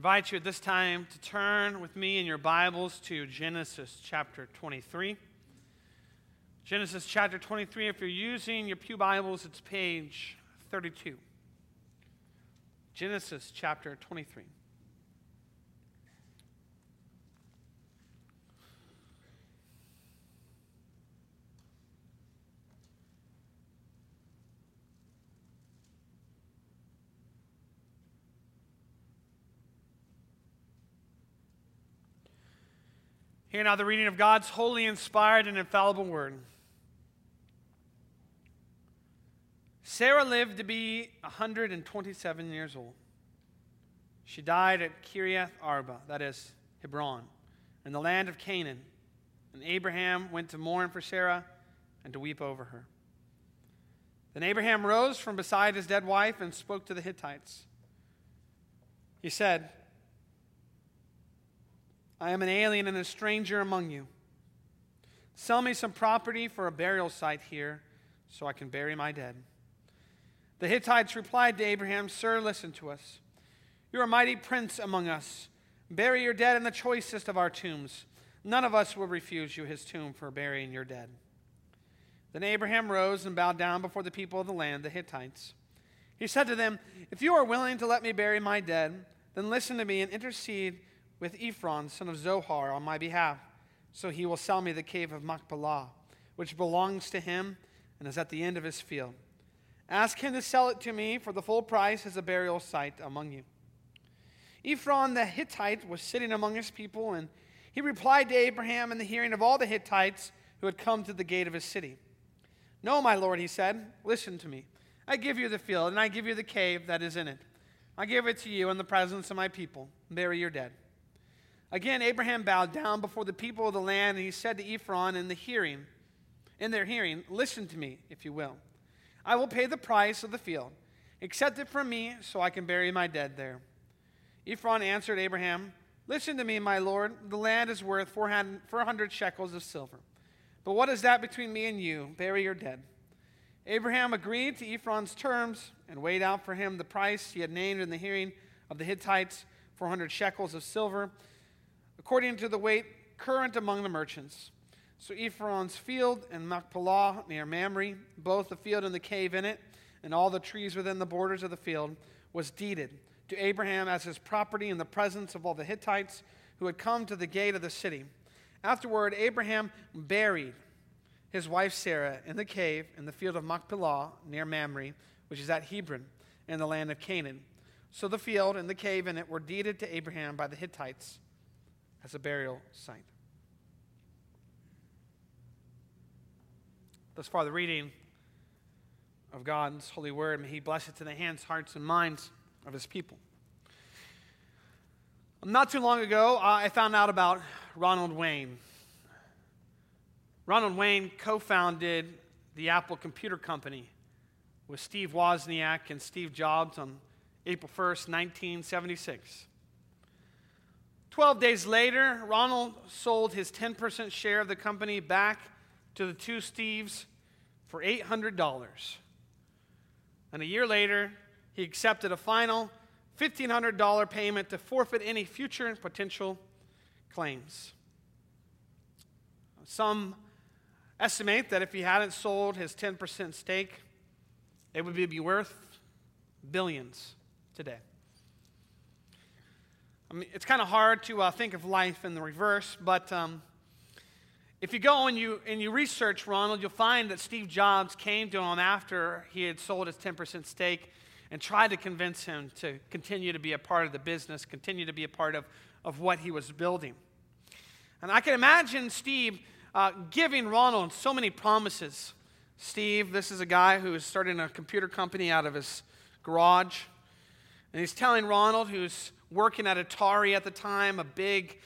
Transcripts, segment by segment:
invite you at this time to turn with me in your Bibles to Genesis chapter 23. Genesis chapter 23, if you're using your Pew Bibles, it's page 32. Genesis chapter 23. Hear now the reading of God's holy, inspired, and infallible word. Sarah lived to be 127 years old. She died at Kiriath Arba, that is, Hebron, in the land of Canaan. And Abraham went to mourn for Sarah and to weep over her. Then Abraham rose from beside his dead wife and spoke to the Hittites. He said, I am an alien and a stranger among you. Sell me some property for a burial site here so I can bury my dead. The Hittites replied to Abraham, Sir, listen to us. You're a mighty prince among us. Bury your dead in the choicest of our tombs. None of us will refuse you his tomb for burying your dead. Then Abraham rose and bowed down before the people of the land, the Hittites. He said to them, If you are willing to let me bury my dead, then listen to me and intercede with Ephron, son of Zohar, on my behalf, so he will sell me the cave of Machpelah, which belongs to him and is at the end of his field. Ask him to sell it to me for the full price as a burial site among you. Ephron the Hittite was sitting among his people, and he replied to Abraham in the hearing of all the Hittites who had come to the gate of his city. No, my lord, he said, listen to me. I give you the field, and I give you the cave that is in it. I give it to you in the presence of my people. Bury your dead. Again, Abraham bowed down before the people of the land, and he said to Ephron in the hearing, in their hearing, Listen to me, if you will. I will pay the price of the field. Accept it from me, so I can bury my dead there. Ephron answered Abraham, Listen to me, my lord. The land is worth 400 shekels of silver. But what is that between me and you? Bury your dead. Abraham agreed to Ephron's terms and weighed out for him the price he had named in the hearing of the Hittites 400 shekels of silver according to the weight current among the merchants. So Ephron's field and Machpelah near Mamre, both the field and the cave in it, and all the trees within the borders of the field, was deeded to Abraham as his property in the presence of all the Hittites who had come to the gate of the city. Afterward, Abraham buried his wife Sarah in the cave in the field of Machpelah near Mamre, which is at Hebron in the land of Canaan. So the field and the cave in it were deeded to Abraham by the Hittites as a burial site. Thus far, the reading of God's holy word. May He bless it to the hands, hearts, and minds of His people. Not too long ago, uh, I found out about Ronald Wayne. Ronald Wayne co founded the Apple Computer Company with Steve Wozniak and Steve Jobs on April 1st, 1976. Twelve days later, Ronald sold his 10% share of the company back to the two Steves for $800. And a year later, he accepted a final $1,500 payment to forfeit any future potential claims. Some estimate that if he hadn't sold his 10% stake, it would be worth billions today. I mean, it's kind of hard to uh, think of life in the reverse, but um, if you go and you, and you research Ronald, you'll find that Steve Jobs came to him after he had sold his 10% stake and tried to convince him to continue to be a part of the business, continue to be a part of, of what he was building. And I can imagine Steve uh, giving Ronald so many promises. Steve, this is a guy who is starting a computer company out of his garage. And he's telling Ronald, who's working at Atari at the time, a big,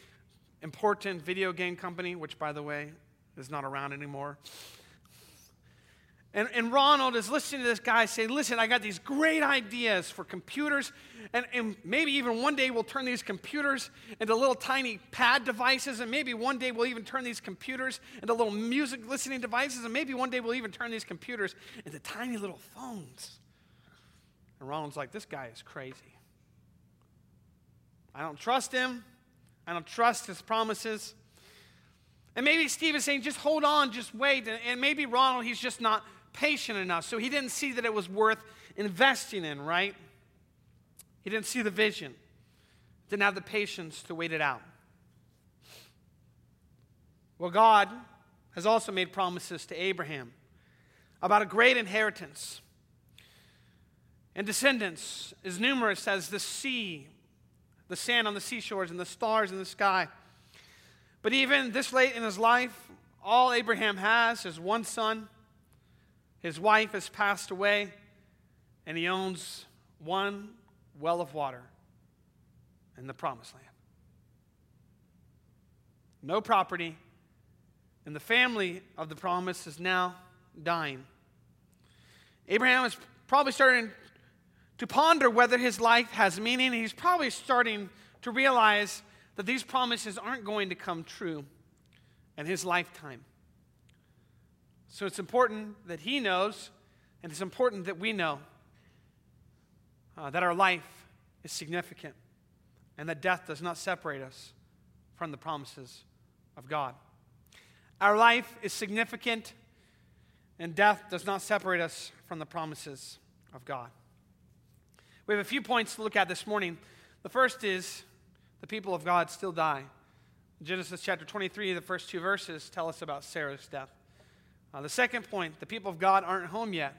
important video game company, which, by the way, is not around anymore. And, and Ronald is listening to this guy say, Listen, I got these great ideas for computers, and, and maybe even one day we'll turn these computers into little tiny pad devices, and maybe one day we'll even turn these computers into little music listening devices, and maybe one day we'll even turn these computers into tiny little phones. And Ronald's like, This guy is crazy. I don't trust him. I don't trust his promises. And maybe Steve is saying, just hold on, just wait. And maybe Ronald, he's just not patient enough. So he didn't see that it was worth investing in, right? He didn't see the vision, didn't have the patience to wait it out. Well, God has also made promises to Abraham about a great inheritance and descendants as numerous as the sea, the sand on the seashores, and the stars in the sky. But even this late in his life, all Abraham has is one son. His wife has passed away, and he owns one well of water in the promised land. No property, and the family of the promise is now dying. Abraham is probably starting to ponder whether his life has meaning. He's probably starting to realize that these promises aren't going to come true in his lifetime. So it's important that he knows, and it's important that we know uh, that our life is significant and that death does not separate us from the promises of God. Our life is significant and death does not separate us from the promises of God. We have a few points to look at this morning. The first is the people of God still die. Genesis chapter 23, the first two verses tell us about Sarah's death. Uh, the second point, the people of God aren't home yet.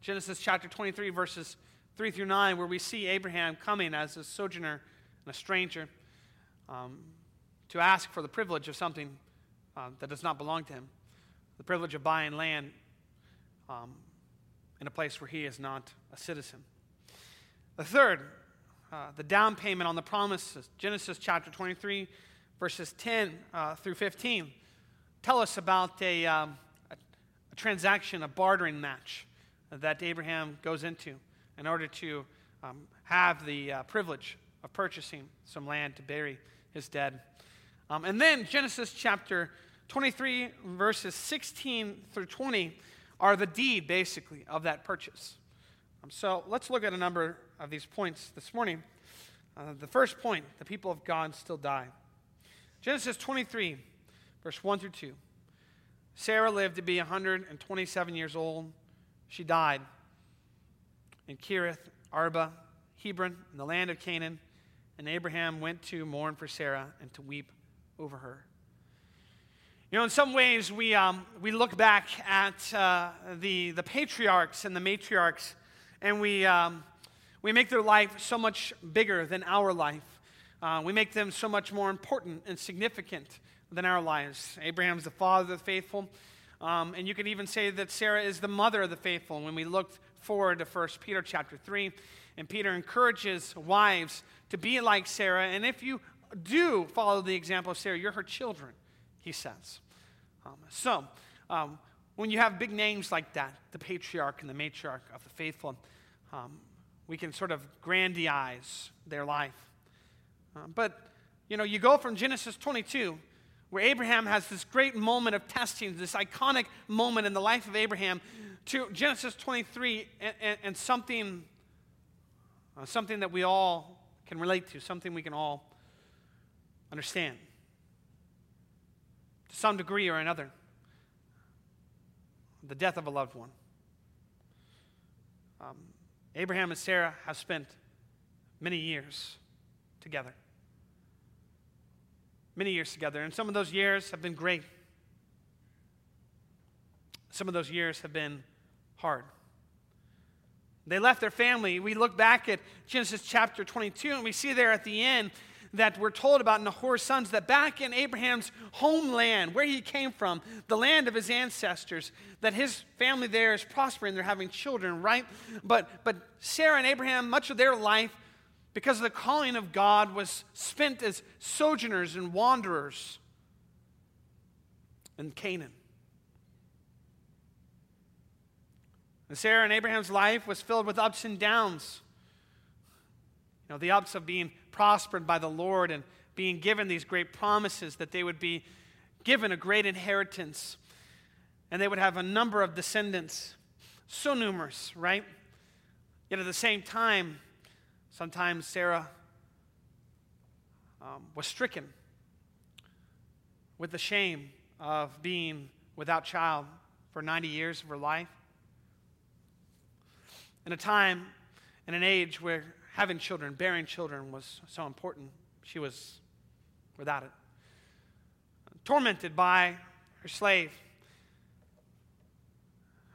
Genesis chapter 23, verses 3 through 9, where we see Abraham coming as a sojourner and a stranger um, to ask for the privilege of something uh, that does not belong to him the privilege of buying land um, in a place where he is not a citizen. The third, uh, the down payment on the promises, Genesis chapter 23, verses 10 uh, through 15, tell us about a, um, a, a transaction, a bartering match that Abraham goes into in order to um, have the uh, privilege of purchasing some land to bury his dead. Um, and then Genesis chapter 23, verses 16 through 20 are the deed, basically, of that purchase. Um, so let's look at a number of these points this morning. Uh, the first point the people of God still die. Genesis 23, verse 1 through 2. Sarah lived to be 127 years old. She died in Kiriath, Arba, Hebron, in the land of Canaan. And Abraham went to mourn for Sarah and to weep over her. You know, in some ways, we, um, we look back at uh, the, the patriarchs and the matriarchs, and we, um, we make their life so much bigger than our life. Uh, we make them so much more important and significant than our lives. Abraham's the father of the faithful, um, and you could even say that Sarah is the mother of the faithful. When we looked forward to 1 Peter chapter 3, and Peter encourages wives to be like Sarah, and if you do follow the example of Sarah, you're her children, he says. Um, so, um, when you have big names like that, the patriarch and the matriarch of the faithful, um, we can sort of grandize their life. Uh, but, you know, you go from Genesis 22 where Abraham has this great moment of testing, this iconic moment in the life of Abraham, to Genesis 23 and, and, and something, uh, something that we all can relate to, something we can all understand to some degree or another. The death of a loved one. Um, Abraham and Sarah have spent many years together many years together, and some of those years have been great. Some of those years have been hard. They left their family. We look back at Genesis chapter 22, and we see there at the end that we're told about Nahor's sons that back in Abraham's homeland, where he came from, the land of his ancestors, that his family there is prospering, they're having children, right? But, but Sarah and Abraham, much of their life because of the calling of God was spent as sojourners and wanderers in Canaan. And Sarah and Abraham's life was filled with ups and downs. You know, the ups of being prospered by the Lord and being given these great promises that they would be given a great inheritance and they would have a number of descendants, so numerous, right? Yet at the same time, Sometimes Sarah um, was stricken with the shame of being without child for 90 years of her life. In a time, in an age where having children, bearing children was so important, she was without it. Tormented by her slave,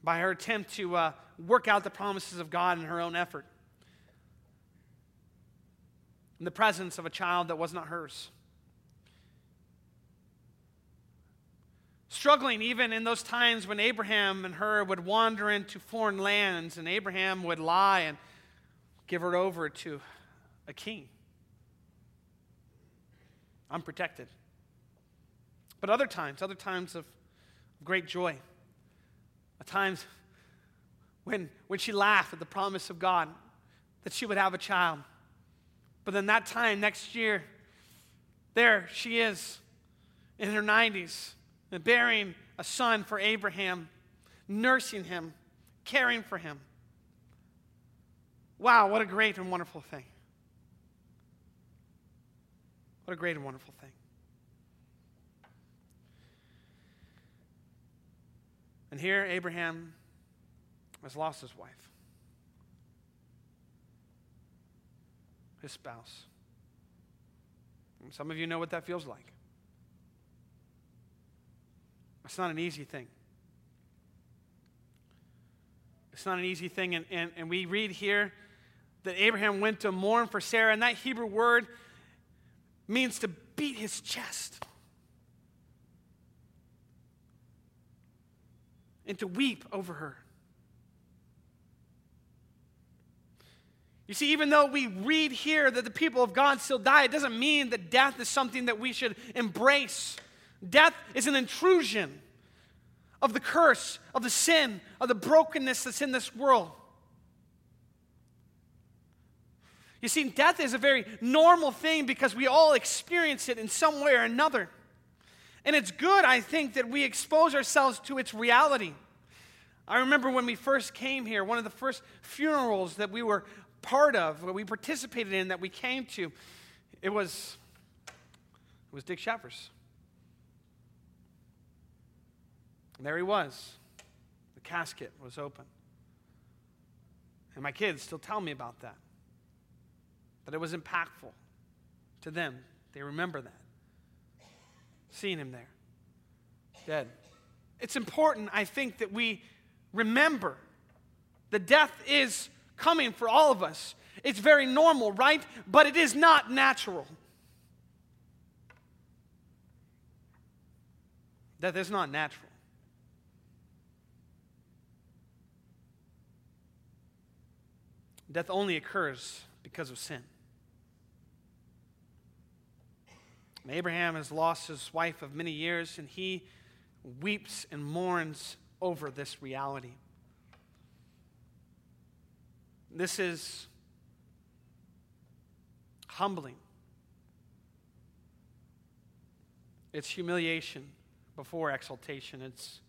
by her attempt to uh, work out the promises of God in her own effort, in the presence of a child that was not hers. Struggling even in those times when Abraham and her would wander into foreign lands and Abraham would lie and give her over to a king. Unprotected. But other times, other times of great joy, at times when, when she laughed at the promise of God that she would have a child. But then that time next year, there she is in her 90s and bearing a son for Abraham, nursing him, caring for him. Wow, what a great and wonderful thing. What a great and wonderful thing. And here, Abraham has lost his wife, his spouse. And some of you know what that feels like. It's not an easy thing. It's not an easy thing. And, and, and we read here that Abraham went to mourn for Sarah, and that Hebrew word means to beat his chest and to weep over her. You see, even though we read here that the people of God still die, it doesn't mean that death is something that we should embrace. Death is an intrusion of the curse, of the sin, of the brokenness that's in this world. You see, death is a very normal thing because we all experience it in some way or another. And it's good, I think, that we expose ourselves to its reality. I remember when we first came here, one of the first funerals that we were part of, that we participated in, that we came to, it was, it was Dick Schaffers. And there he was. The casket was open. And my kids still tell me about that. That it was impactful to them. They remember that. Seeing him there, dead. It's important, I think, that we remember that death is coming for all of us. It's very normal, right? But it is not natural. Death is not natural. Death only occurs because of sin. And Abraham has lost his wife of many years, and he weeps and mourns over this reality. This is humbling. It's humiliation before exaltation. It's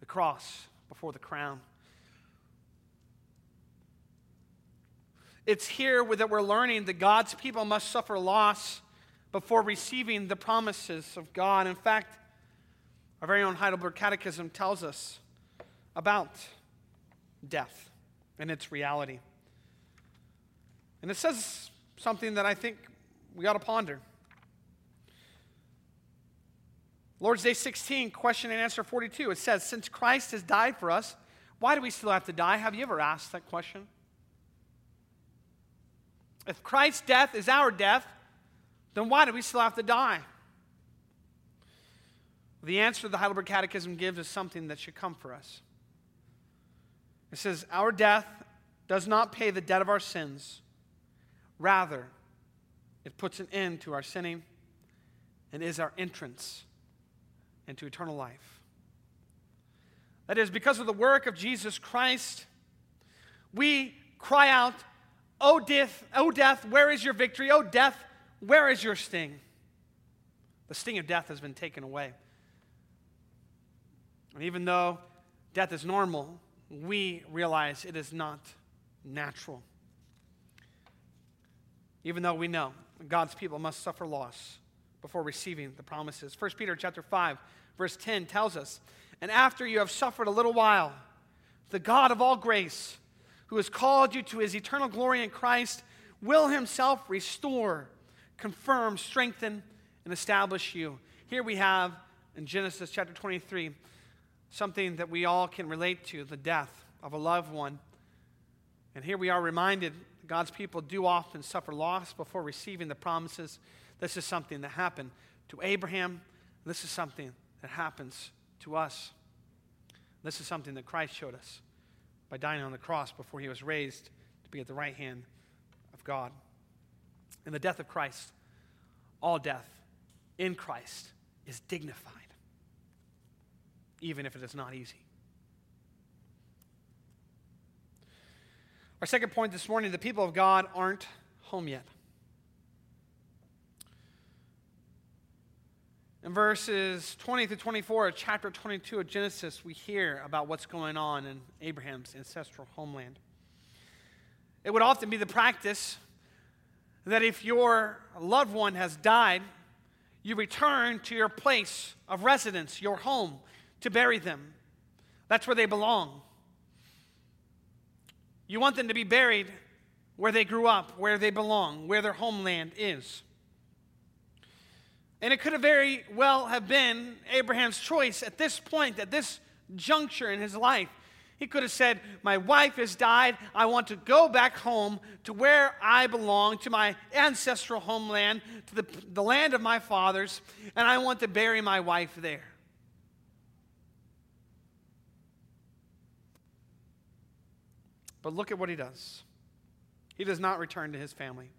the cross before the crown. It's here that we're learning that God's people must suffer loss before receiving the promises of God. In fact, our very own Heidelberg Catechism tells us about death and its reality. And it says something that I think we ought to ponder. Lord's Day 16, question and answer 42. It says, Since Christ has died for us, why do we still have to die? Have you ever asked that question? If Christ's death is our death, then why do we still have to die? The answer the Heidelberg Catechism gives is something that should come for us. It says, Our death does not pay the debt of our sins. Rather, it puts an end to our sinning and is our entrance into eternal life. That is, because of the work of Jesus Christ, we cry out, O death, O death, where is your victory? O death, where is your sting? The sting of death has been taken away. And even though death is normal, we realize it is not natural. Even though we know God's people must suffer loss before receiving the promises. 1 Peter chapter 5, verse 10 tells us, And after you have suffered a little while, the God of all grace, who has called you to his eternal glory in Christ, will himself restore, confirm, strengthen, and establish you. Here we have in Genesis chapter 23 something that we all can relate to the death of a loved one. And here we are reminded God's people do often suffer loss before receiving the promises. This is something that happened to Abraham. This is something that happens to us. This is something that Christ showed us by dying on the cross before he was raised to be at the right hand of God. In the death of Christ, all death in Christ is dignified, even if it is not easy. Our second point this morning the people of God aren't home yet. In verses 20 to 24 of chapter 22 of Genesis, we hear about what's going on in Abraham's ancestral homeland. It would often be the practice that if your loved one has died, you return to your place of residence, your home, to bury them. That's where they belong. You want them to be buried where they grew up, where they belong, where their homeland is. And it could have very well have been Abraham's choice at this point, at this juncture in his life. He could have said, My wife has died. I want to go back home to where I belong, to my ancestral homeland, to the, the land of my fathers, and I want to bury my wife there. But look at what he does. He does not return to his family,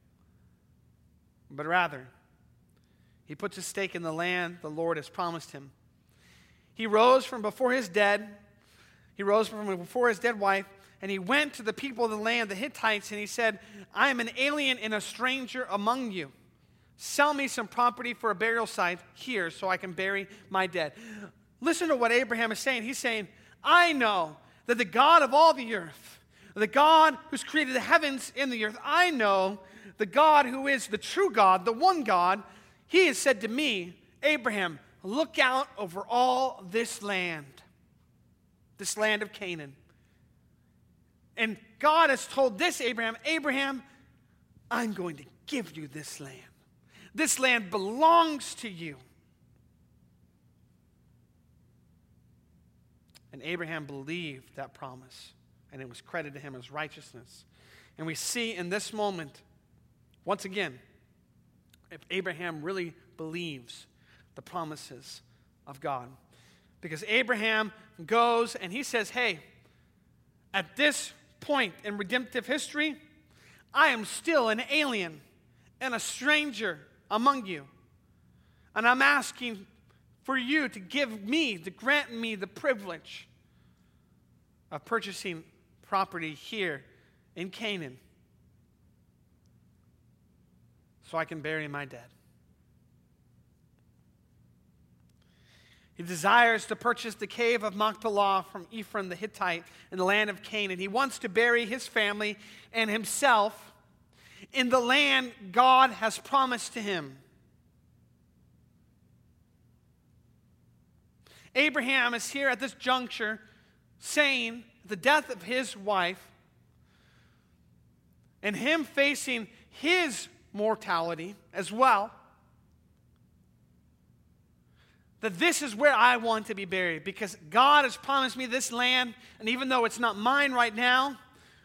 but rather, he puts a stake in the land the Lord has promised him. He rose from before his dead, he rose from before his dead wife, and he went to the people of the land, the Hittites, and he said, I am an alien and a stranger among you. Sell me some property for a burial site here so I can bury my dead. Listen to what Abraham is saying. He's saying, I know that the God of all the earth, the God who's created the heavens and the earth. I know the God who is the true God, the one God. He has said to me, Abraham, look out over all this land, this land of Canaan. And God has told this Abraham, Abraham, I'm going to give you this land. This land belongs to you. And Abraham believed that promise and it was credited to him as righteousness. And we see in this moment, once again, if Abraham really believes the promises of God. Because Abraham goes and he says, Hey, at this point in redemptive history, I am still an alien and a stranger among you. And I'm asking for you to give me, to grant me the privilege of purchasing property here in Canaan so I can bury my dead. He desires to purchase the cave of Machpelah from Ephron the Hittite in the land of Canaan. He wants to bury his family and himself in the land God has promised to him. Abraham is here at this juncture saying, the death of his wife and him facing his mortality as well, that this is where I want to be buried because God has promised me this land, and even though it's not mine right now,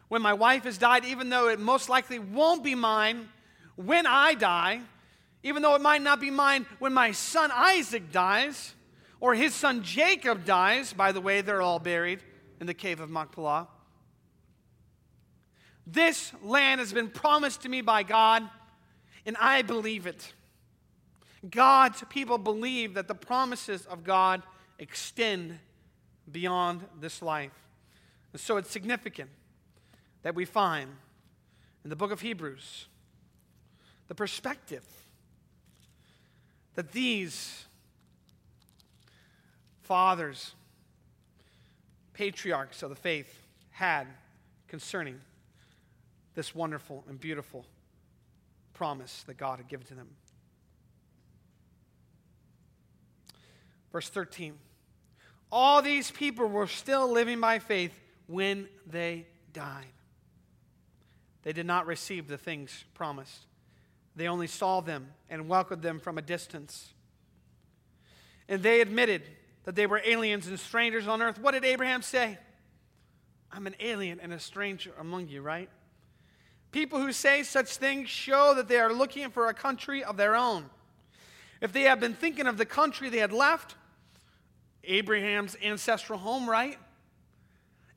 when my wife has died, even though it most likely won't be mine when I die, even though it might not be mine when my son Isaac dies, or his son Jacob dies, by the way, they're all buried in the cave of Machpelah. This land has been promised to me by God, and I believe it. God's people believe that the promises of God extend beyond this life. And so it's significant that we find in the book of Hebrews the perspective that these fathers patriarchs of the faith had concerning this wonderful and beautiful promise that God had given to them. Verse 13 All these people were still living by faith when they died. They did not receive the things promised, they only saw them and welcomed them from a distance. And they admitted that they were aliens and strangers on earth. What did Abraham say? I'm an alien and a stranger among you, right? People who say such things show that they are looking for a country of their own. If they had been thinking of the country they had left, Abraham's ancestral home, right?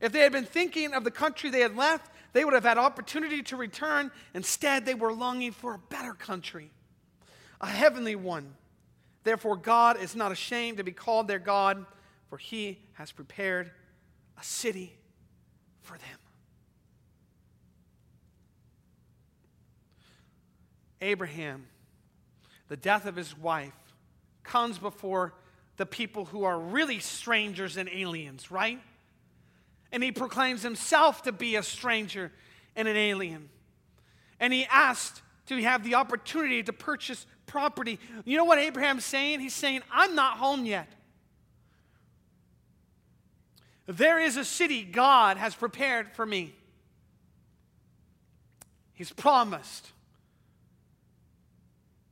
If they had been thinking of the country they had left, they would have had opportunity to return. Instead, they were longing for a better country, a heavenly one. Therefore, God is not ashamed to be called their God, for he has prepared a city for them. Abraham, the death of his wife, comes before the people who are really strangers and aliens, right? And he proclaims himself to be a stranger and an alien. And he asked to have the opportunity to purchase property. You know what Abraham's saying? He's saying, I'm not home yet. There is a city God has prepared for me. He's promised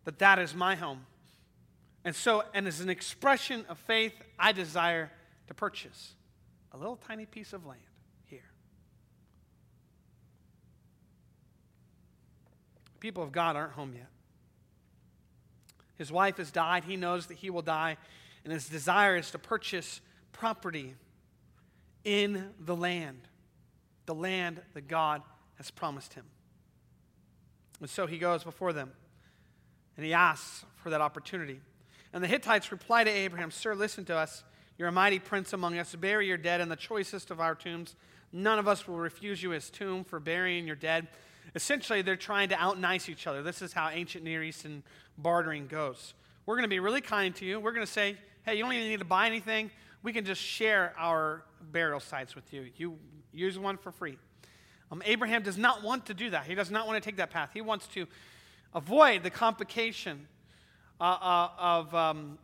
that that is my home. And so, and as an expression of faith, I desire to purchase a little tiny piece of land here. People of God aren't home yet. His wife has died. He knows that he will die. And his desire is to purchase property in the land, the land that God has promised him. And so he goes before them and he asks for that opportunity. And the Hittites reply to Abraham, Sir, listen to us. You're a mighty prince among us. Bury your dead in the choicest of our tombs. None of us will refuse you his tomb for burying your dead. Essentially, they're trying to out nice each other. This is how ancient Near Eastern bartering goes. We're going to be really kind to you. We're going to say, hey, you don't even need to buy anything. We can just share our burial sites with you. You use one for free. Um, Abraham does not want to do that. He does not want to take that path. He wants to avoid the complication uh, uh, of, um,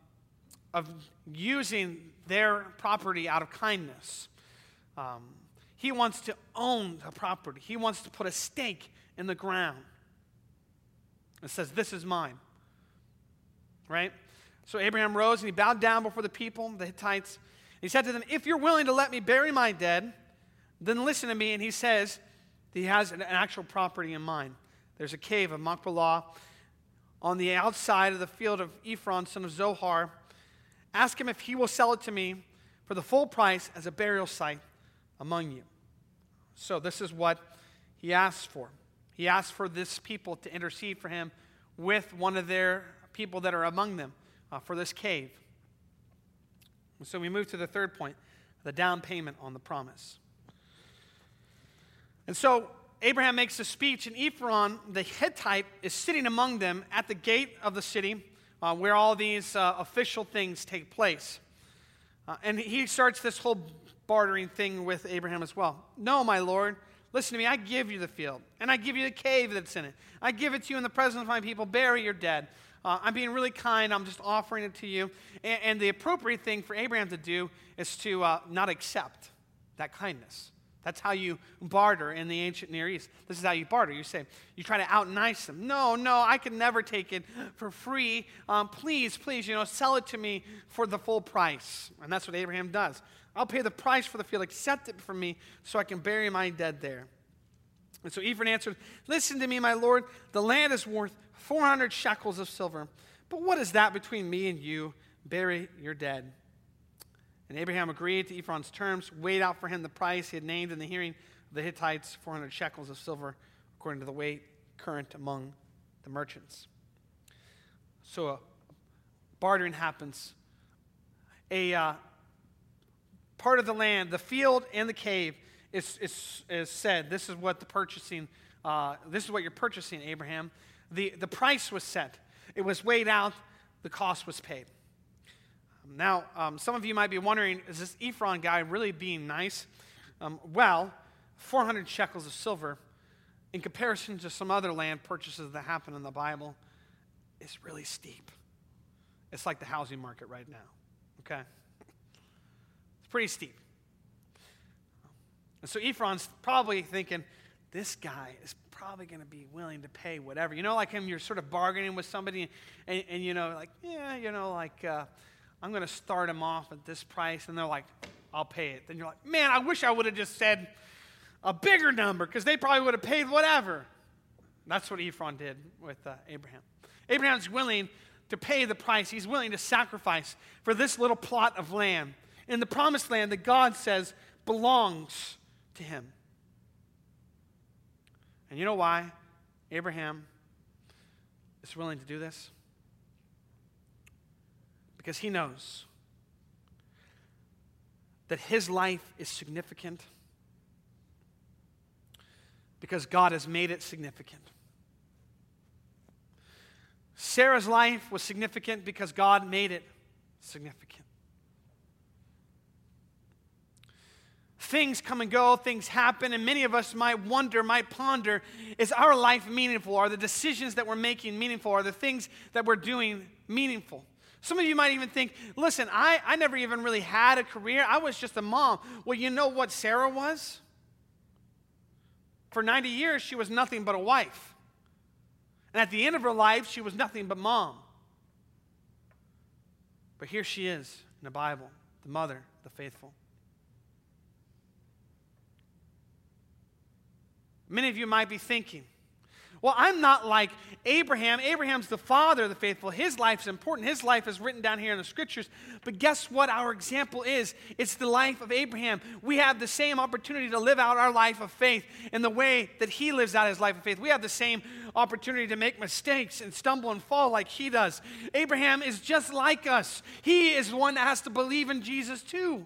of using their property out of kindness. Um, he wants to own the property, he wants to put a stake in the ground. and says, This is mine. Right? So Abraham rose and he bowed down before the people, the Hittites. He said to them, If you're willing to let me bury my dead, then listen to me. And he says he has an actual property in mind. There's a cave of Machpelah on the outside of the field of Ephron, son of Zohar. Ask him if he will sell it to me for the full price as a burial site among you. So, this is what he asks for. He asks for this people to intercede for him with one of their people that are among them uh, for this cave. So, we move to the third point the down payment on the promise. And so, Abraham makes a speech, and Ephron, the Hittite, is sitting among them at the gate of the city uh, where all these uh, official things take place. Uh, and he starts this whole bartering thing with Abraham as well. No, my Lord, listen to me. I give you the field, and I give you the cave that's in it. I give it to you in the presence of my people. Bury your dead. Uh, I'm being really kind. I'm just offering it to you. And, and the appropriate thing for Abraham to do is to uh, not accept that kindness. That's how you barter in the ancient Near East. This is how you barter. You say, you try to out nice them. No, no, I can never take it for free. Um, please, please, you know, sell it to me for the full price. And that's what Abraham does. I'll pay the price for the field. Accept it from me so I can bury my dead there. And so Ephron answered, Listen to me, my Lord. The land is worth 400 shekels of silver. But what is that between me and you? Bury your dead. And Abraham agreed to Ephron's terms, weighed out for him the price he had named in the hearing of the Hittites 400 shekels of silver, according to the weight current among the merchants. So a bartering happens. A uh, part of the land, the field and the cave, is, is, is said. This is what the purchasing, uh, this is what you're purchasing, Abraham. The, the price was set, it was weighed out, the cost was paid. Now, um, some of you might be wondering is this Ephron guy really being nice? Um, well, 400 shekels of silver in comparison to some other land purchases that happen in the Bible, is really steep. It's like the housing market right now, okay? It's pretty steep. And so Ephron's probably thinking, this guy is probably going to be willing to pay whatever. You know, like him, you're sort of bargaining with somebody, and, and you know, like, yeah, you know, like, uh, I'm going to start him off at this price, and they're like, I'll pay it. Then you're like, man, I wish I would have just said a bigger number because they probably would have paid whatever. That's what Ephron did with uh, Abraham. Abraham's willing to pay the price, he's willing to sacrifice for this little plot of land in the promised land that God says belongs to him. And you know why Abraham is willing to do this? Because he knows that his life is significant because God has made it significant. Sarah's life was significant because God made it significant. Things come and go, things happen, and many of us might wonder, might ponder is our life meaningful? Are the decisions that we're making meaningful? Are the things that we're doing meaningful? Some of you might even think, listen, I, I never even really had a career. I was just a mom. Well, you know what Sarah was? For 90 years, she was nothing but a wife. And at the end of her life, she was nothing but mom. But here she is in the Bible, the mother, the faithful. Many of you might be thinking, well, I'm not like Abraham. Abraham's the father of the faithful. His life is important. His life is written down here in the scriptures. But guess what our example is? It's the life of Abraham. We have the same opportunity to live out our life of faith in the way that he lives out his life of faith. We have the same opportunity to make mistakes and stumble and fall like he does. Abraham is just like us. He is one that has to believe in Jesus too.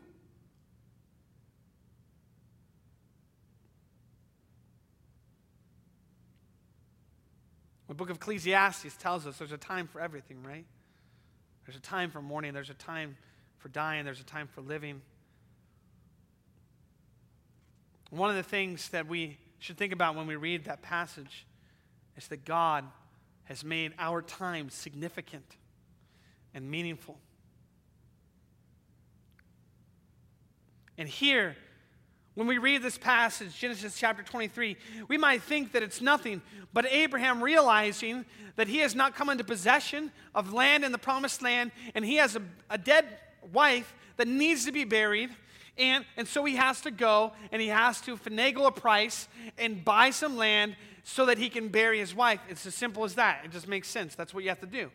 The book of Ecclesiastes tells us there's a time for everything, right? There's a time for mourning, there's a time for dying, there's a time for living. One of the things that we should think about when we read that passage is that God has made our time significant and meaningful. And here, when we read this passage, Genesis chapter 23, we might think that it's nothing, but Abraham realizing that he has not come into possession of land in the promised land, and he has a, a dead wife that needs to be buried, and, and so he has to go and he has to finagle a price and buy some land so that he can bury his wife. It's as simple as that. It just makes sense. That's what you have to do.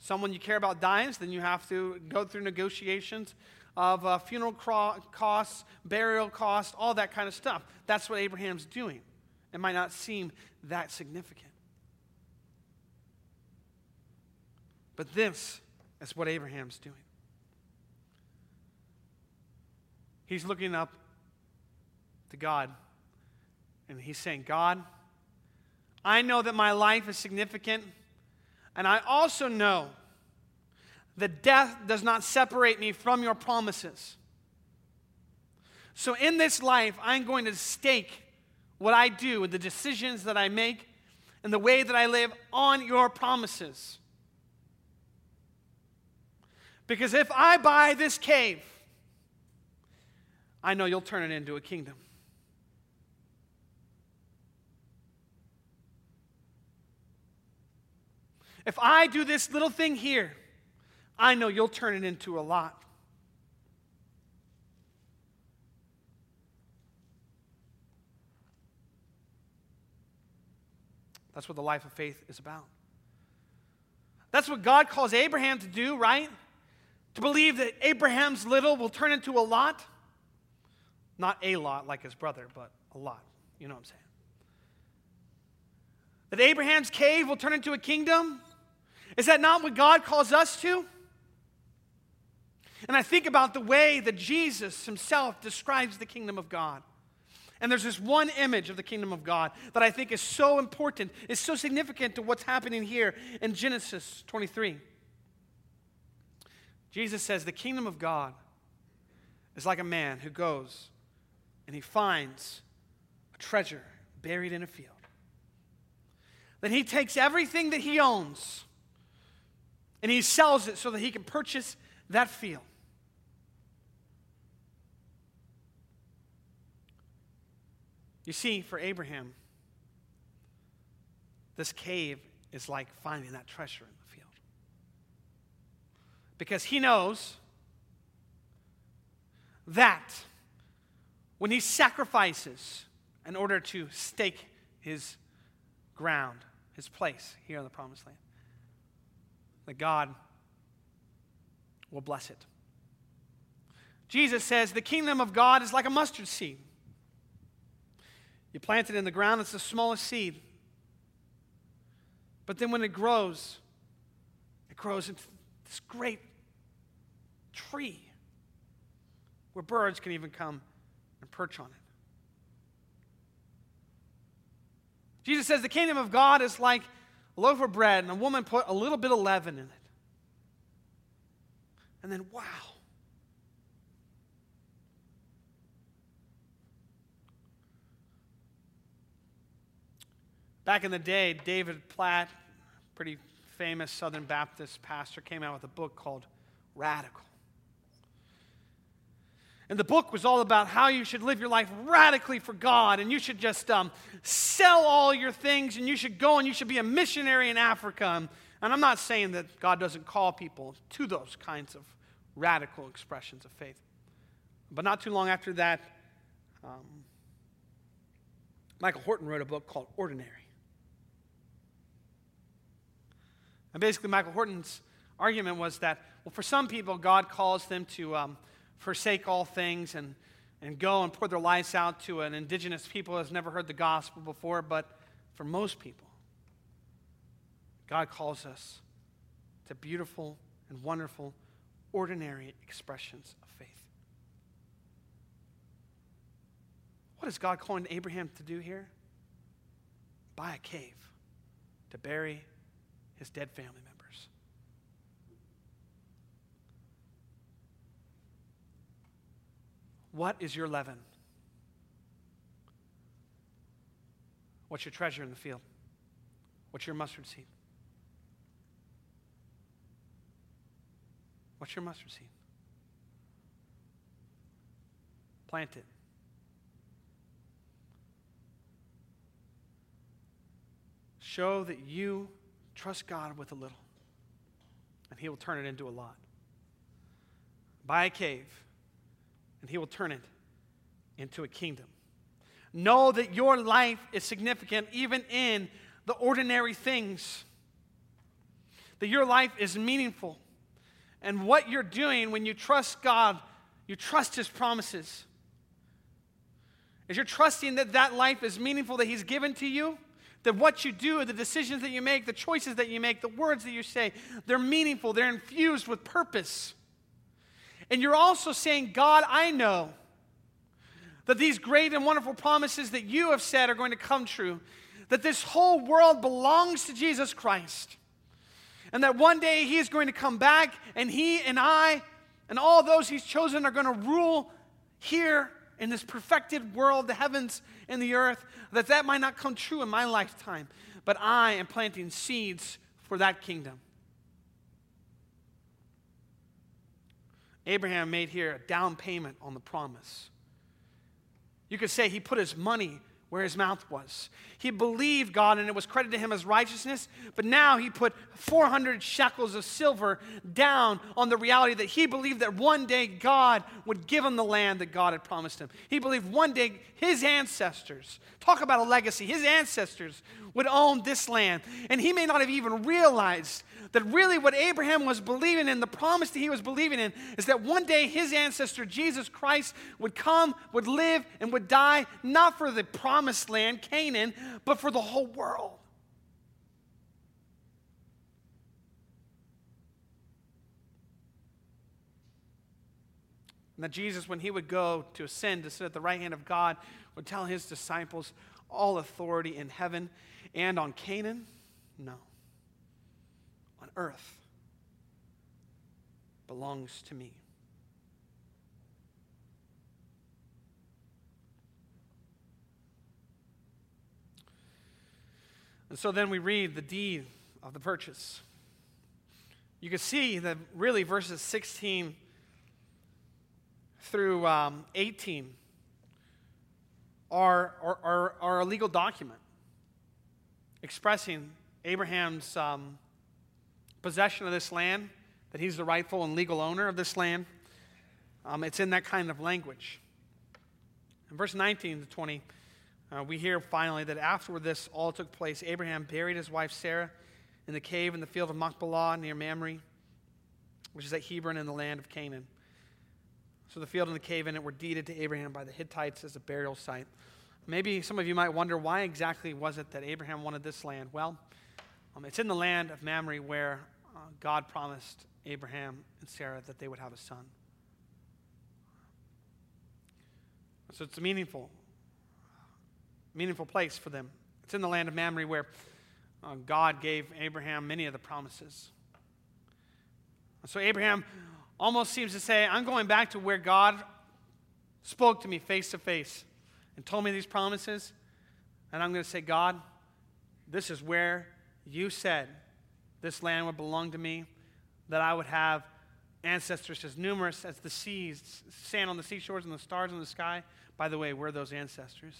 Someone you care about dies, then you have to go through negotiations of uh, funeral costs, burial costs, all that kind of stuff. That's what Abraham's doing. It might not seem that significant. But this is what Abraham's doing. He's looking up to God and he's saying, God, I know that my life is significant, and I also know that death does not separate me from your promises. So in this life, I'm going to stake what I do and the decisions that I make and the way that I live on your promises. Because if I buy this cave, I know you'll turn it into a kingdom. If I do this little thing here, I know you'll turn it into a lot. That's what the life of faith is about. That's what God calls Abraham to do, right? To believe that Abraham's little will turn into a lot. Not a lot like his brother, but a lot. You know what I'm saying? That Abraham's cave will turn into a kingdom. Is that not what God calls us to? And I think about the way that Jesus himself describes the kingdom of God. And there's this one image of the kingdom of God that I think is so important, is so significant to what's happening here in Genesis 23. Jesus says, The kingdom of God is like a man who goes and he finds a treasure buried in a field. Then he takes everything that he owns and he sells it so that he can purchase that field. You see, for Abraham, this cave is like finding that treasure in the field. Because he knows that when he sacrifices in order to stake his ground, his place here in the promised land, that God will bless it. Jesus says the kingdom of God is like a mustard seed. You plant it in the ground, it's the smallest seed. But then when it grows, it grows into this great tree where birds can even come and perch on it. Jesus says the kingdom of God is like a loaf of bread, and a woman put a little bit of leaven in it. And then, wow. Back in the day, David Platt, pretty famous Southern Baptist pastor, came out with a book called Radical. And the book was all about how you should live your life radically for God, and you should just um, sell all your things, and you should go and you should be a missionary in Africa. And I'm not saying that God doesn't call people to those kinds of radical expressions of faith. But not too long after that, um, Michael Horton wrote a book called Ordinary. And basically, Michael Horton's argument was that, well, for some people, God calls them to um, forsake all things and, and go and pour their lives out to an indigenous people who has never heard the gospel before. But for most people, God calls us to beautiful and wonderful, ordinary expressions of faith. What is God calling Abraham to do here? Buy a cave to bury his dead family members. What is your leaven? What's your treasure in the field? What's your mustard seed? What's your mustard seed? Plant it. Show that you Trust God with a little, and He will turn it into a lot. Buy a cave, and He will turn it into a kingdom. Know that your life is significant even in the ordinary things, that your life is meaningful. And what you're doing when you trust God, you trust His promises. Is you're trusting that that life is meaningful that He's given to you? That what you do, the decisions that you make, the choices that you make, the words that you say, they're meaningful, they're infused with purpose. And you're also saying, God, I know that these great and wonderful promises that you have said are going to come true, that this whole world belongs to Jesus Christ, and that one day he is going to come back, and he and I and all those he's chosen are going to rule here in this perfected world, the heavens and the earth, that that might not come true in my lifetime, but I am planting seeds for that kingdom. Abraham made here a down payment on the promise. You could say he put his money where his mouth was. He believed God and it was credited to him as righteousness, but now he put 400 shekels of silver down on the reality that he believed that one day God would give him the land that God had promised him. He believed one day his ancestors, talk about a legacy, his ancestors would own this land. And he may not have even realized that really what Abraham was believing in, the promise that he was believing in, is that one day his ancestor, Jesus Christ, would come, would live, and would die, not for the promised land, Canaan, but for the whole world. And that Jesus, when he would go to ascend to sit at the right hand of God, would tell his disciples, All authority in heaven and on Canaan? No earth belongs to me. And so then we read the deed of the purchase. You can see that really verses 16 through um, 18 are, are, are, a legal document expressing Abraham's um, possession of this land, that he's the rightful and legal owner of this land. Um, it's in that kind of language. In verse 19 to 20, uh, we hear finally that after this all took place, Abraham buried his wife Sarah in the cave in the field of Machpelah near Mamre, which is at Hebron in the land of Canaan. So the field and the cave in it were deeded to Abraham by the Hittites as a burial site. Maybe some of you might wonder why exactly was it that Abraham wanted this land? Well, um, it's in the land of Mamre where God promised Abraham and Sarah that they would have a son. So it's a meaningful, meaningful place for them. It's in the land of Mamre where uh, God gave Abraham many of the promises. So Abraham almost seems to say, I'm going back to where God spoke to me face to face and told me these promises. And I'm going to say, God, this is where you said this land would belong to me, that I would have ancestors as numerous as the seas, sand on the seashores and the stars in the sky. By the way, we're those ancestors.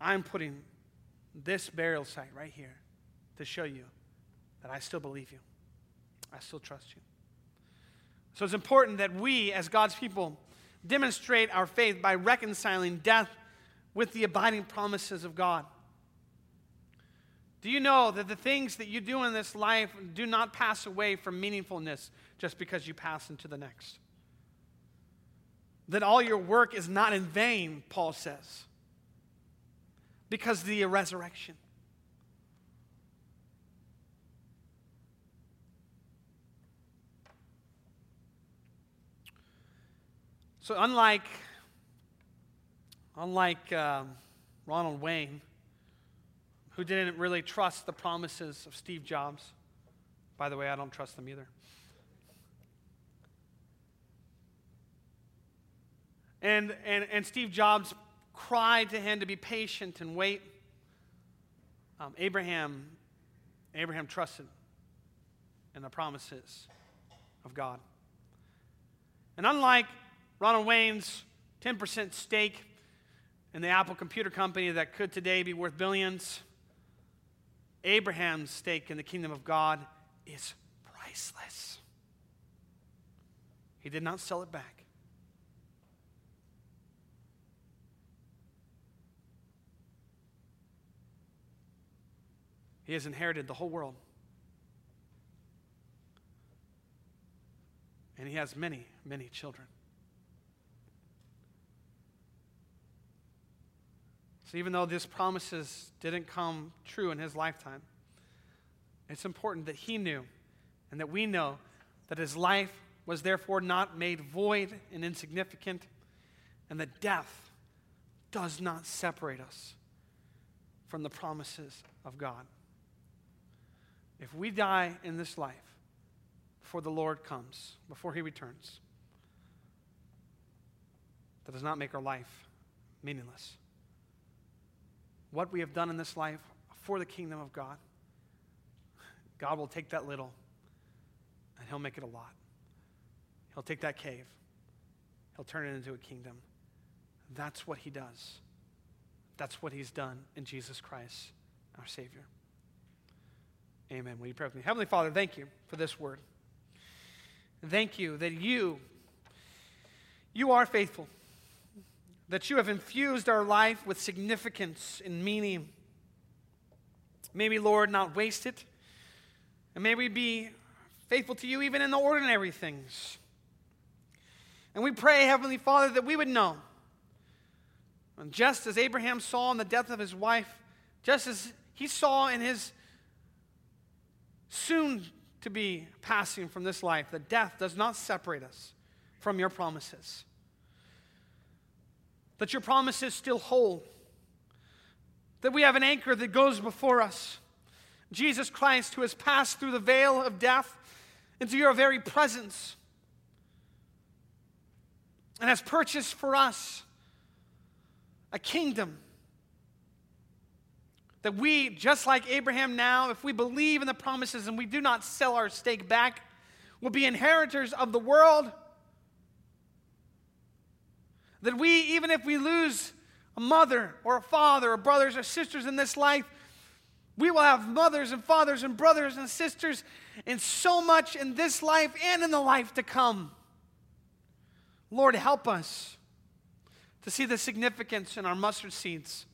I'm putting this burial site right here to show you that I still believe you. I still trust you. So it's important that we, as God's people, demonstrate our faith by reconciling death with the abiding promises of God. Do you know that the things that you do in this life do not pass away from meaningfulness just because you pass into the next? That all your work is not in vain, Paul says, because the resurrection. So, unlike, unlike um, Ronald Wayne, who didn't really trust the promises of Steve Jobs. By the way, I don't trust them either. And, and, and Steve Jobs cried to him to be patient and wait. Um, Abraham, Abraham trusted in the promises of God. And unlike Ronald Wayne's 10% stake in the Apple Computer Company that could today be worth billions, Abraham's stake in the kingdom of God is priceless. He did not sell it back. He has inherited the whole world. And he has many, many children. So even though these promises didn't come true in his lifetime, it's important that he knew and that we know that his life was therefore not made void and insignificant, and that death does not separate us from the promises of God. If we die in this life before the Lord comes, before he returns, that does not make our life meaningless what we have done in this life for the kingdom of God, God will take that little and He'll make it a lot. He'll take that cave, He'll turn it into a kingdom. That's what He does. That's what He's done in Jesus Christ, our Savior. Amen. Will you pray with me? Heavenly Father, thank you for this word. Thank you that you, you are faithful that you have infused our life with significance and meaning. May we, Lord, not waste it. And may we be faithful to you even in the ordinary things. And we pray, Heavenly Father, that we would know. And just as Abraham saw in the death of his wife, just as he saw in his soon to be passing from this life, that death does not separate us from your promises that your promises still hold, that we have an anchor that goes before us. Jesus Christ, who has passed through the veil of death into your very presence and has purchased for us a kingdom That we, just like Abraham now, if we believe in the promises and we do not sell our stake back, will be inheritors of the world. That we, even if we lose a mother or a father or brothers or sisters in this life, we will have mothers and fathers and brothers and sisters in so much in this life and in the life to come. Lord, help us to see the significance in our mustard seeds,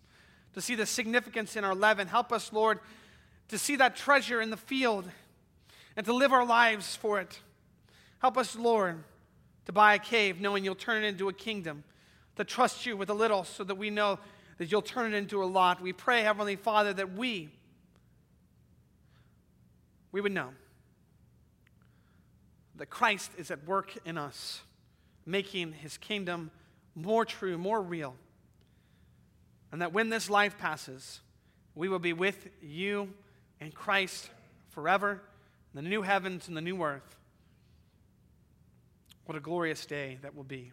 to see the significance in our leaven. Help us, Lord, to see that treasure in the field and to live our lives for it. Help us, Lord, to buy a cave knowing you'll turn it into a kingdom, to trust you with a little so that we know that you'll turn it into a lot. We pray, Heavenly Father, that we we would know that Christ is at work in us, making his kingdom more true, more real. And that when this life passes, we will be with you and Christ forever in the new heavens and the new earth. What a glorious day that will be.